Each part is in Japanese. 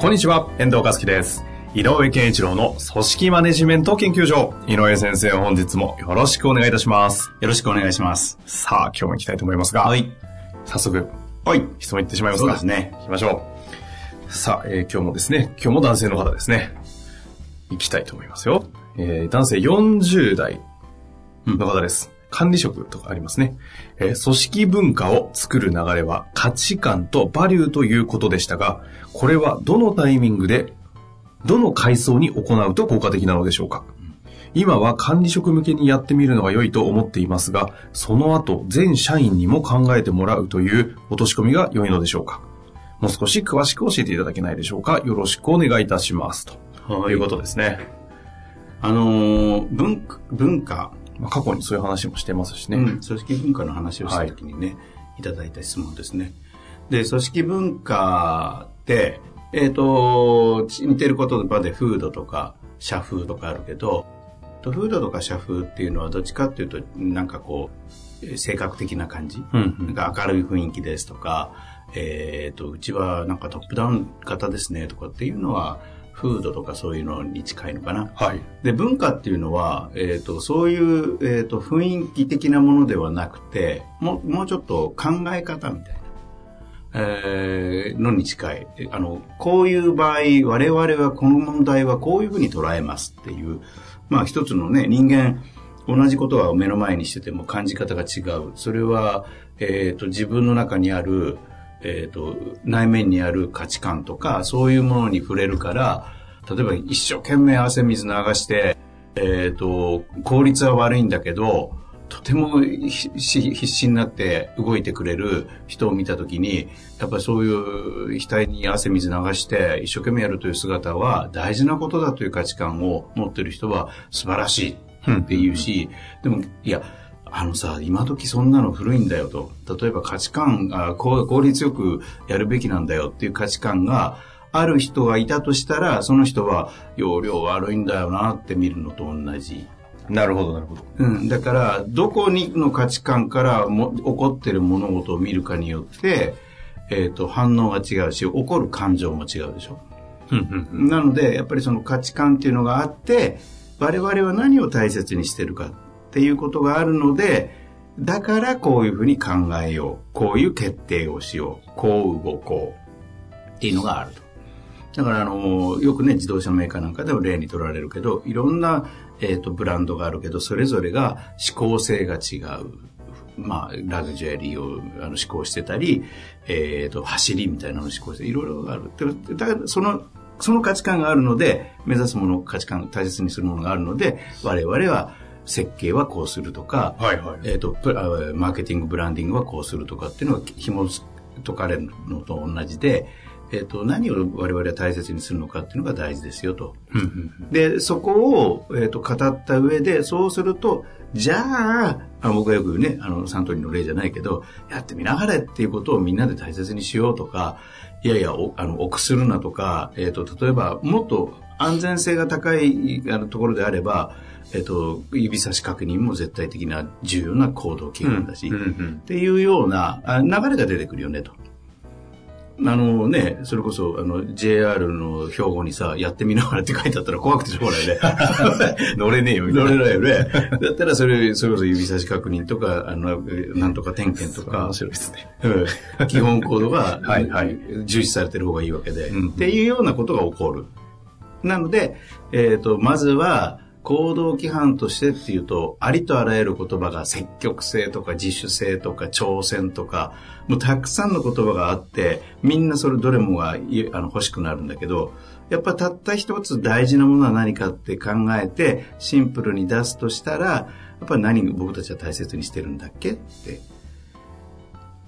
こんにちは、遠藤和樹です。井上健一郎の組織マネジメント研究所。井上先生、本日もよろしくお願いいたします。よろしくお願いします。さあ、今日も行きたいと思いますが、はい。早速、はい。質問いってしまいますか。そうですね。行きましょう。さあ、えー今日もですね、今日も男性の方ですね。行きたいと思いますよ。えー男性40代の方です。管理職とかありますね。えー組織文化を作る流れは価値観とバリューということでしたが、これはどのタイミングで、どの階層に行うと効果的なのでしょうか今は管理職向けにやってみるのが良いと思っていますが、その後、全社員にも考えてもらうという落とし込みが良いのでしょうかもう少し詳しく教えていただけないでしょうかよろしくお願いいたします。とはいいうことですね。あのー文化、文化、まあ過去にそういう話もしてますしね。うん、組織文化の話をしたときにね、い、ただいた質問ですね。で、組織文化って、えっ、と、似てる言葉で風土とか社風とかあるけど、と風土とか社風っていうのはどっちかっていうと、なんかこう、えー性格的な感じ？うんなんか明るい雰囲気ですとか、えっ、と、うちはなんかトップダウン型ですねとかっていうのは、風土とかそういうのに近いのかな。はい。で、文化っていうのは、えっ、と、そういう、えっ、と、雰囲気的なものではなくて、もう、もうちょっと考え方みたいな、えーのに近い。あの、こういう場合、我々はこの問題はこういうふうに捉えますっていう、まあ一つのね、人間、同じことは目の前にしてても感じ方が違う。それは、えっ、と、自分の中にある、えっ、と、内面にある価値観とか、そういうものに触れるから、例えば一生懸命汗水流して、えっ、と、効率は悪いんだけど、とても必死になって動いてくれる人を見たときに、やっぱりそういう額に汗水流して一生懸命やるという姿は大事なことだという価値観を持ってる人は素晴らしいって言うし、でも、いや、あのさ、今時そんなの古いんだよと。例えば価値観、あこう効率よくやるべきなんだよっていう価値観がある人がいたとしたら、その人は容量悪いんだよなって見るのと同じ。なるほど、なるほど。うん、だから、どこにの価値観からも起こってる物事を見るかによって、えっ、と、反応が違うし、起こる感情も違うでしょ。なので、やっぱりその価値観っていうのがあって、我々は何を大切にしてるかっていうことがあるので、だからこういうふうに考えよう。こういう決定をしよう。こう動こう。っていうのがあると。だから、あの、よくね、自動車メーカーなんかでも例に取られるけど、いろんな、えっ、と、ブランドがあるけど、それぞれが指向性が違う。まあ、ラグジュアリーをあの指向してたり、えっ、と、走りみたいなのを指向して、いろいろある。だから、その、その価値観があるので、目指すもの、価値観、大切にするものがあるので、我々は設計はこうするとか、はいはい。えっ、と、プラマーケティング、ブランディングはこうするとかっていうのが紐解かれるのと同じで、えっ、と、何を我々は大切にするのかっていうのが大事ですよと。で、そこを、えっ、と、語った上で、そうすると、じゃあ、あ僕がよく言うね、あの、サントリーの例じゃないけど、やってみながらっていうことをみんなで大切にしようとか、いやいや、おあの、臆するなとか、えっ、と、例えば、もっと安全性が高いあのところであれば、えっ、と、指差し確認も絶対的な重要な行動基本だし、うんうんっていうようなあ流れが出てくるよねと。あのね、それこそ、あの、JR の標語にさ、やってみながらって書いてあったら怖くてしょうがないね。乗れねえよ、みたいな。乗れないよね。だったらそれ、それこそ指差し確認とか、あの、なんとか点検とか面、白いですね。うん基本コードがはいはい重視されてる方がいいわけで、うんっていうようなことが起こる。なので、えっ、と、まずは、行動規範としてっていうと、ありとあらゆる言葉が積極性とか自主性とか挑戦とか、もうたくさんの言葉があって、みんなそれどれもがあの欲しくなるんだけど、やっぱたった一つ大事なものは何かって考えて、シンプルに出すとしたら、やっぱり何僕たちは大切にしてるんだっけ？って。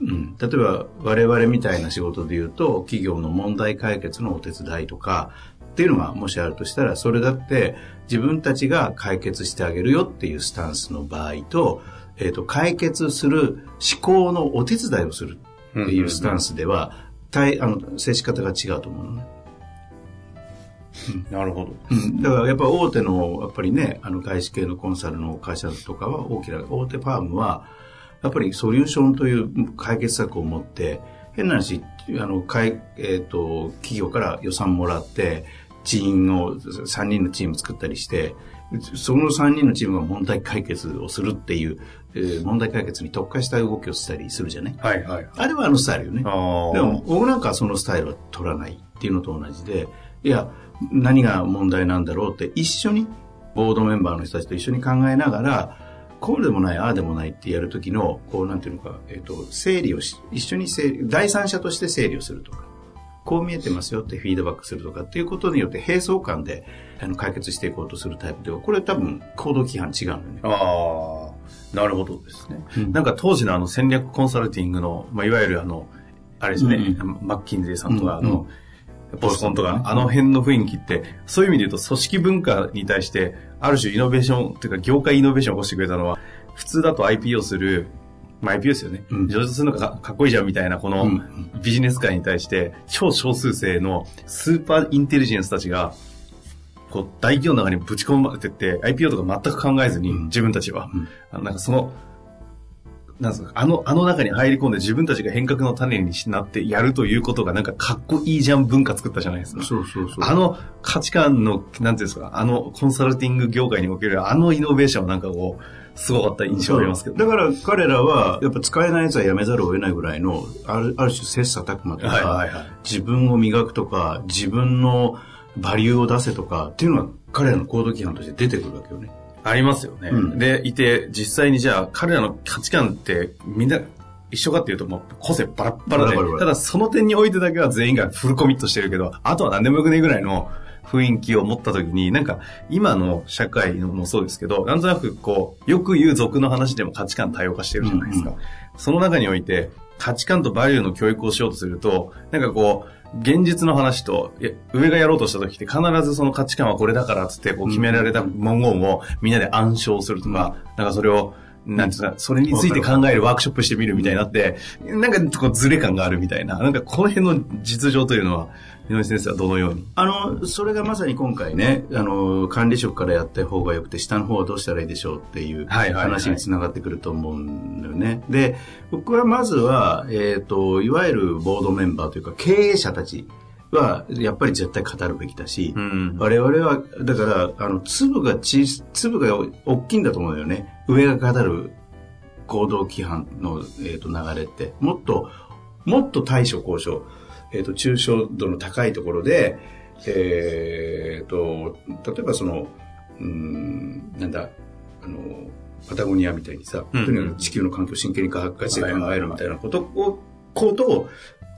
うん、例えば我々みたいな仕事で言うと企業の問題解決のお手伝いとかっていうのがもしあるとしたらそれだって自分たちが解決してあげるよっていうスタンスの場合と,、えー、と解決する思考のお手伝いをするっていうスタンスでは、対あの接し方が違うと思うのね。なるほど。うん、だからやっぱ大手の、やっぱりね、あの外資系のコンサルの会社とかは、大きな大手ファームは、やっぱりソリューションという解決策を持って、変な話、あの、えっ、と、企業から予算もらって、チームを、3人のチーム作ったりして、その3人のチームが問題解決をするっていう、えー問題解決に特化した動きをしたりするじゃね。はいはい。あれはあのスタイルよね。でも、僕なんかはそのスタイルは取らないっていうのと同じで、いや、何が問題なんだろうって一緒に、ボードメンバーの人たちと一緒に考えながら、こうでもない、ああでもないってやるときの、こう、なんていうのか、えっ、と、整理をし、一緒に整理、第三者として整理をするとか、こう見えてますよってフィードバックするとかっていうことによって並走感であの解決していこうとするタイプでは、これ多分行動規範違うんだよね。ああ、なるほどですね。うんなんか当時のあの戦略コンサルティングの、まあ、いわゆるあの、あれですね、うんマッキンゼーさんとか、うんあの、ボスコンとか、ボスコンとかねあの辺の雰囲気って、そういう意味で言うと組織文化に対して、ある種イノベーション、というか業界イノベーションを起こしてくれたのは、普通だと IP をする、まあ IP ですよね。うん上手するのがかかっこいいじゃんみたいな、このうんビジネス界に対して、超少数生のスーパーインテリジェンスたちが、こう、大企業の中にぶち込まれてって、IPO とか全く考えずに、うん自分たちは、うんあのなんかその、なんですか、あの、あの中に入り込んで自分たちが変革の種になってやるということがなんかかっこいいじゃん文化作ったじゃないですか。そうそうそう。あの価値観の、なんていうんですか、あのコンサルティング業界におけるあのイノベーションはなんかこう、すごかった印象がありますけど。だから彼らは、やっぱ使えないやつはやめざるを得ないぐらいの、あるある種切磋琢磨とか、はいはいはい自分を磨くとか、自分のバリューを出せとかっていうのが彼らの行動規範として出てくるわけよね。ありますよね。うんで、いて、実際にじゃあ、彼らの価値観って、みんな、一緒かっていうと、もう、個性バラッバラで、ただその点においてだけは全員がフルコミットしてるけど、あとは何でもよくねえぐらいの雰囲気を持った時に、なんか、今の社会のもそうですけど、なんとなくこう、よく言う俗の話でも価値観多様化してるじゃないですか。うんその中において、価値観とバリューの教育をしようとすると、なんかこう、現実の話と、上がやろうとした時って必ずその価値観はこれだからっつって、こう決められた文言をみんなで暗唱するとか、なんかそれを、なんていうか、それについて考えるワークショップしてみるみたいになって、なんかこうズレ感があるみたいな、なんかこの辺の実情というのは、井上先生はどのように？あの、それがまさに今回ね、あの、管理職からやった方がよくて、下の方はどうしたらいいでしょうっていうはいはいはい話につながってくると思うんだよね。で、僕はまずは、えっ、と、いわゆるボードメンバーというか、経営者たちは、やっぱり絶対語るべきだし、ん。我々は、だから、あの、粒が小さ、粒が大きいんだと思うんだよね。上が語る行動規範の、えー、と流れって。もっと、もっと対処交渉、えっ、と、抽象度の高いところで、えっ、と、例えばその、うーん、なんだ、あの、パタゴニアみたいにさ、うんとにかく地球の環境を真剣にガチで考えるみたいなことを、ことを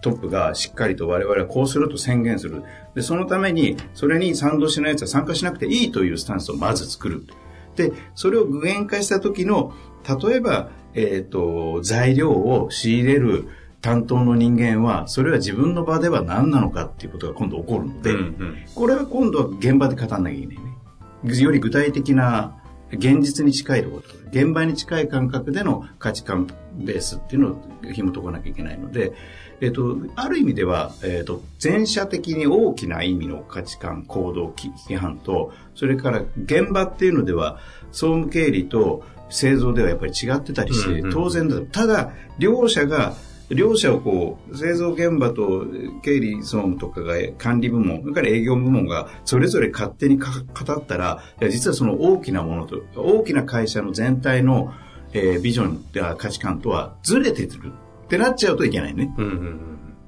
トップがしっかりと我々はこうすると宣言する。で、そのために、それに賛同しない奴は参加しなくていいというスタンスをまず作る。で、それを具現化した時の、例えば、えっ、と、材料を仕入れる担当の人間は、それは自分の場では何なのかっていうことが今度起こるので、うんうんこれは今度は現場で語んなきゃいけないね。より具体的な、現実に近いところ、現場に近い感覚での価値観ベースっていうのを紐解かなきゃいけないので、えっ、と、ある意味では、えっ、と、全社的に大きな意味の価値観、行動、規規範と、それから現場っていうのでは、総務経理と製造ではやっぱり違ってたりして、うんうん当然だ。ただ、両者が、両者をこう、製造現場と経理総務とかが管理部門、それから営業部門がそれぞれ勝手にか語ったら、いや実はその大きなものと、大きな会社の全体の、えービジョンや価値観とはずれてるってなっちゃうといけないね。うんうん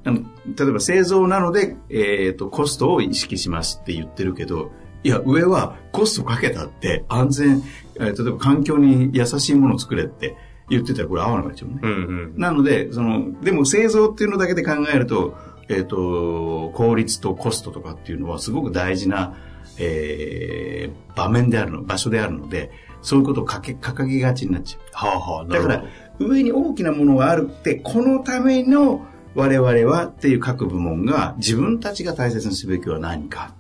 あの例えば製造なので、えっ、と、コストを意識しますって言ってるけど、いや、上はコストかけたって安全、えー例えば環境に優しいものを作れって言ってたらこれ合わなくなっちゃうね。うんうんなので、その、でも製造っていうのだけで考えると、えっ、と、効率とコストとかっていうのはすごく大事な、えー場面であるの、場所であるので、そういうことをかけ、掲げがちになっちゃう。はあはあ、なだから上に大きなものがあるって、このための我々はっていう各部門が自分たちが大切にすべきは何か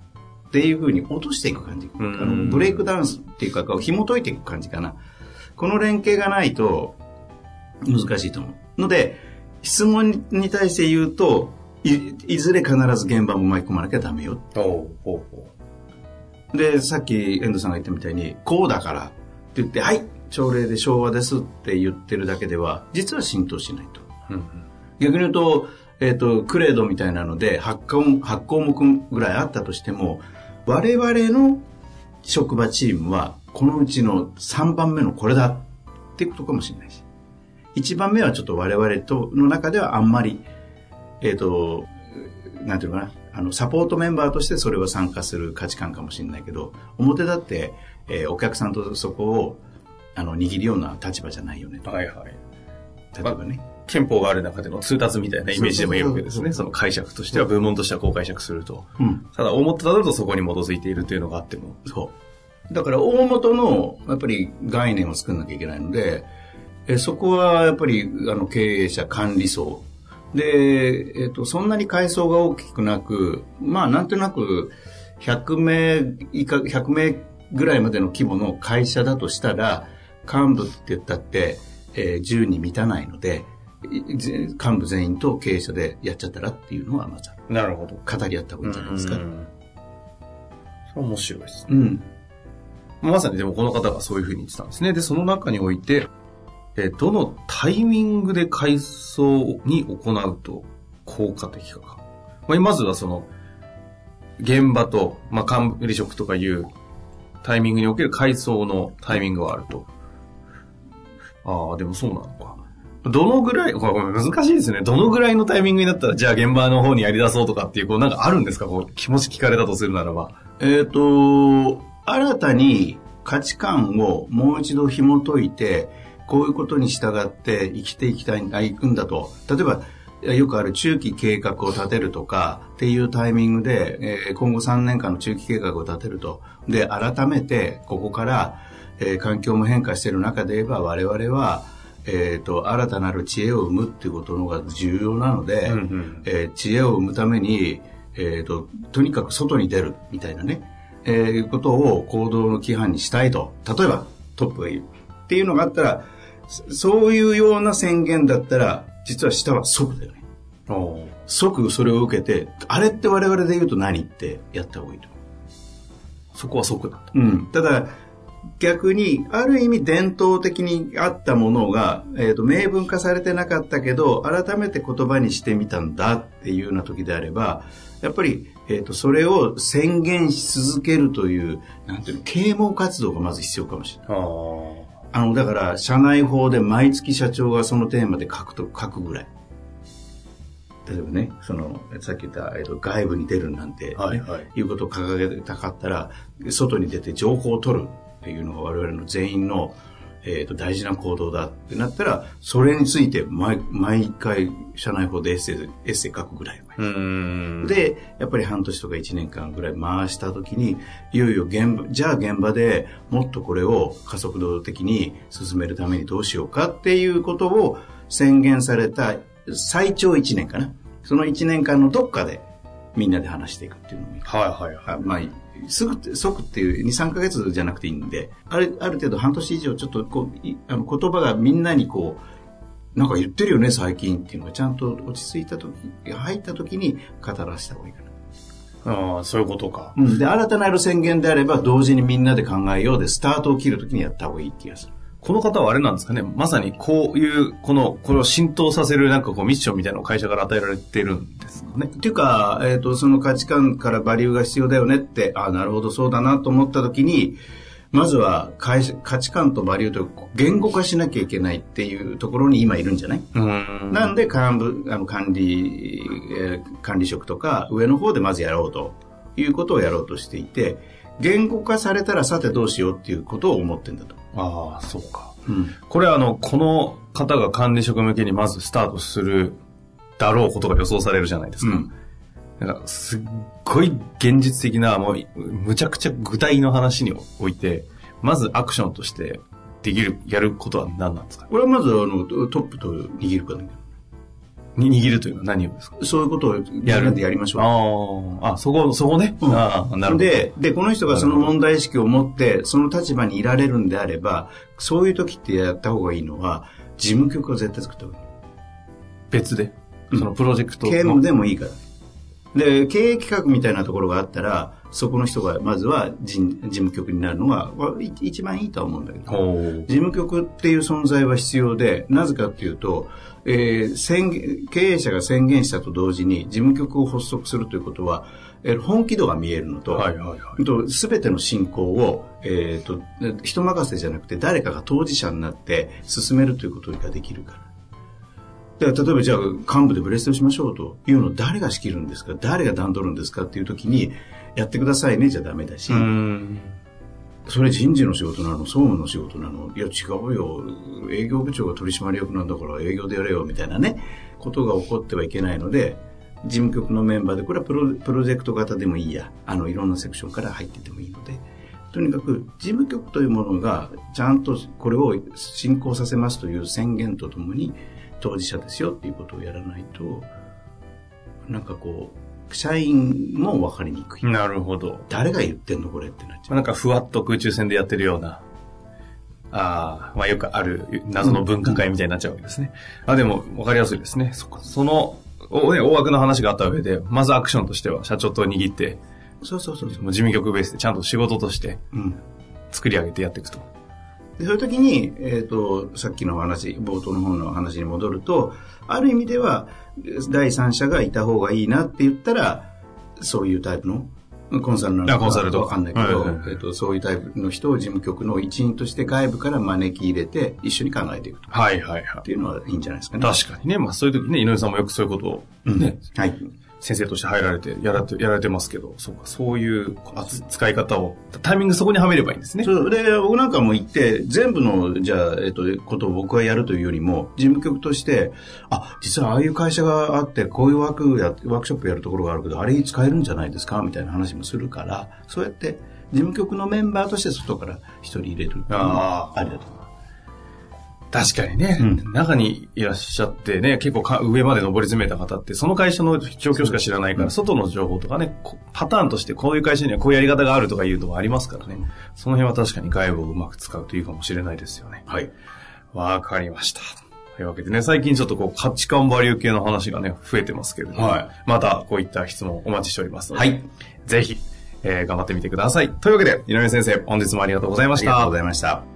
っていうふうに落としていく感じ。あのブレイクダウンスっていうか、紐解いていく感じかな。この連携がないと難しいと思う。ので、質問に対して言うと、いいずれ必ず現場も巻き込まなきゃダメよ。で、さっき遠藤さんが言ったみたいに、こうだからって言って、はい、朝礼で昭和ですって言ってるだけでは、実は浸透しないと。うんうん、逆に言うと、えっ、ー、と、クレードみたいなので8項、8項目ぐらいあったとしても、我々の職場チームは、このうちの3番目のこれだってことかもしれないし。1番目はちょっと我々との中ではあんまり、えっ、ー、と、なんていうのかな、あの、サポートメンバーとしてそれを参加する価値観かもしれないけど、表だって、えー、お客さんとそこを、あの、握るような立場じゃないよねと。はいはい。例えばね。憲法がある中での通達みたいなイメージでもいいわけですね。その解釈としては、部門としてはこう解釈すると。うん、ただ、大元だとそこに基づいているというのがあっても。そう。だから、大元の、やっぱり概念を作らなきゃいけないので、えそこはやっぱり、あの、経営者、管理層。で、えっ、と、そんなに階層が大きくなく、まあ、なんとなく、100名以下、100名ぐらいまでの規模の会社だとしたら、幹部って言ったって、えー、10に満たないので、幹部全員と経営者でやっちゃったらっていうのはまずなるほど。語り合った方がいいんじゃないですか。面白いですね。うん。まさにでもこの方がそういうふうに言ってたんですね。で、その中において、えどのタイミングで改装に行うと効果的か。まあ、まずはその、現場と、まあ、管理職とかいうタイミングにおける改装のタイミングはあると。ああ、でもそうなのか。どのぐらい、これ難しいですね。どのぐらいのタイミングになったら、じゃあ現場の方にやり出そうとかっていう、こうなんかあるんですか？こう気持ち聞かれたとするならば。えっ、ー、と、新たに価値観をもう一度紐解いて、こういうことに従って生きていきたい、くんだと。例えば、よくある中期計画を立てるとかっていうタイミングで、えー、今後3年間の中期計画を立てると。で、改めてここから、えー、環境も変化している中で言えば我々は、えっ、ー、と、新たなる知恵を生むっていうことのが重要なので、うんうん、えー、知恵を生むために、えっ、と、とにかく外に出るみたいなね、えいうことを行動の規範にしたいと。例えば、トップが言う。っていうのがあったら、そういうような宣言だったら、実は下は即だよね。即それを受けて、あれって我々で言うと何ってやった方がいいと。そこは即だと。うん。ただ、逆に、ある意味伝統的にあったものが、えっ、ー、と、明文化されてなかったけど、改めて言葉にしてみたんだっていうような時であれば、やっぱり、えっ、ー、と、それを宣言し続けるという、なんていうの、啓蒙活動がまず必要かもしれない。あの、だから、社内法で毎月社長がそのテーマで書くと、書くぐらい。例えばね、その、さっき言った、えっと、外部に出るなんて、ね、はいはい、いうことを掲げたかったら、外に出て情報を取るっていうのが我々の全員の、えー、と大事な行動だってなったら、それについて毎毎回社内法でエッセイ、エッセイ書くぐらい。で、やっぱり半年とか1年間ぐらい回した時に、いよいよ現場、じゃあ現場でもっとこれを加速度的に進めるためにどうしようかっていうことを宣言された最長1年かな。その1年間のどっかでみんなで話していくっていうのもいい。はいはいはい。まあ、すぐって、即っていう2、3ヶ月じゃなくていいんで、ある、ある程度半年以上ちょっとこう、あの言葉がみんなにこう、なんか言ってるよね、最近っていうのがちゃんと落ち着いた時、入った時に語らせた方がいいかな。ああ、そういうことか。うん。で、新たなる宣言であれば、同時にみんなで考えようで、スタートを切るときにやった方がいい気がする。この方はあれなんですかね。まさにこういう、この、これを浸透させるなんかこうミッションみたいなのを会社から与えられてるんですかね。っていうか、えっ、ー、と、その価値観からバリューが必要だよねって、ああ、なるほど、そうだなと思った時に、まずは価値観とバリューと言語化しなきゃいけないっていうところに今いるんじゃない？なんで幹部あの管理、えー、管理職とか上の方でまずやろうということをやろうとしていて、言語化されたらさてどうしようっていうことを思ってんだと。ああ、そうか。うん、これはあの、この方が管理職向けにまずスタートするだろうことが予想されるじゃないですか。うんなんかすっごい現実的な、もう、むちゃくちゃ具体の話において、まずアクションとしてできる、やることは何なんですか？これはまず、あの、トップと握るかだけに握るというのは何をですかそういうことをやるんでやりましょう。ああ、そこ、そこね。うんあ、なるほど。で、で、この人がその問題意識を持って、その立場にいられるんであれば、そういう時ってやった方がいいのは、事務局を絶対作った方がいい。別で、そのプロジェクトの経務でもいいから。で、経営企画みたいなところがあったら、そこの人がまずは人事務局になるのが一番いいとは思うんだけど。事務局っていう存在は必要で、なぜかっていうと、えー宣言経営者が宣言したと同時に事務局を発足するということは、えー本気度が見えるのと、はいはいはい。と全ての進行を、えー、と人任せじゃなくて誰かが当事者になって進めるということができるから。だから例えばじゃあ幹部でブレストしましょうというのを誰が仕切るんですか？誰が段取るんですかっていう時にやってくださいねじゃダメだし、うん。それ人事の仕事なの総務の仕事なの。いや違うよ。営業部長が取締役なんだから営業でやれよみたいなね。ことが起こってはいけないので事務局のメンバーでこれはプロプロジェクト型でもいいや。あのいろんなセクションから入っててもいいので。とにかく事務局というものがちゃんとこれを進行させますという宣言とともに当事者ですよっていうことをやらないとなんかこう社員も分かりにくいなるほど。誰が言ってんのこれってなっちゃうまあなんかふわっと空中戦でやってるような、ああ、まあよくある謎の分科会みたいになっちゃうわけですね。あ、でも分かりやすいですね。そこその、おね、大枠の話があった上で、まずアクションとしては社長と握って、そうそうそうそう事務局ベースでちゃんと仕事としてうん作り上げてやっていくと。でそういう時に、えっ、と、さっきの話、冒頭の方の話に戻ると、ある意味では、第三者がいた方がいいなって言ったら、そういうタイプの、コンサルなのあコンサルとわかんないけど、はいはいはいえっと、そういうタイプの人を事務局の一員として外部から招き入れて、一緒に考えていくと。はいはいはっていうのはいいんじゃないですかい。ね。確かにね。まあそういう時ね、井上さんもよくそういうことをね、はい。先生として入られて、やられて、やられてますけど、そうか、そういう扱使い方を、タイミングそこにはめればいいんですね。そうで僕なんかも行って全部のじゃあ、えっと、ことを僕がやるというよりも事務局としてあ実はああいう会社があってこういうワークやワークショップやるところがあるけどあれ使えるんじゃないですか？みたいな話もするからそうやって事務局のメンバーとして外から一人入れるあー。ありだと確かにね、うん中にいらっしゃってね、結構か上まで上り詰めた方って、その会社の状況しか知らないから、外の情報とかね、こパターンとしてこういう会社にはこういうやり方があるとかいうのがありますからね。その辺は確かに外部をうまく使うといいかもしれないですよね。はいわかりました。というわけでね、最近ちょっとこう価値観バリュー系の話がね、増えてますけれども、はいまたこういった質問お待ちしておりますので、はいぜひ、えー頑張ってみてください。というわけで、井上先生、本日もありがとうございましたありがとうご。ざいました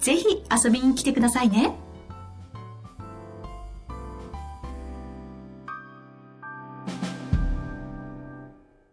ぜひ遊びに来てくださいね。